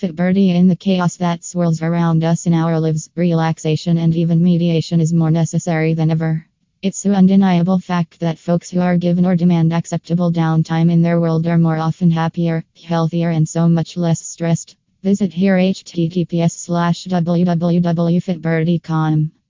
Fitbirdie in the chaos that swirls around us in our lives, relaxation and even mediation is more necessary than ever. It's an undeniable fact that folks who are given or demand acceptable downtime in their world are more often happier, healthier, and so much less stressed. Visit here https www.fitbirdie.com.